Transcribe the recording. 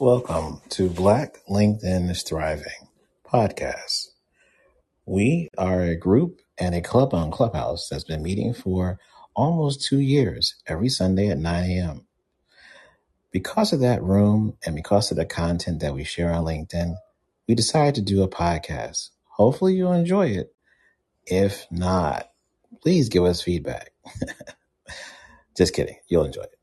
Welcome to Black LinkedIn is Thriving podcast. We are a group and a club on Clubhouse that's been meeting for almost two years every Sunday at 9 a.m. Because of that room and because of the content that we share on LinkedIn, we decided to do a podcast. Hopefully, you'll enjoy it. If not, please give us feedback. Just kidding. You'll enjoy it.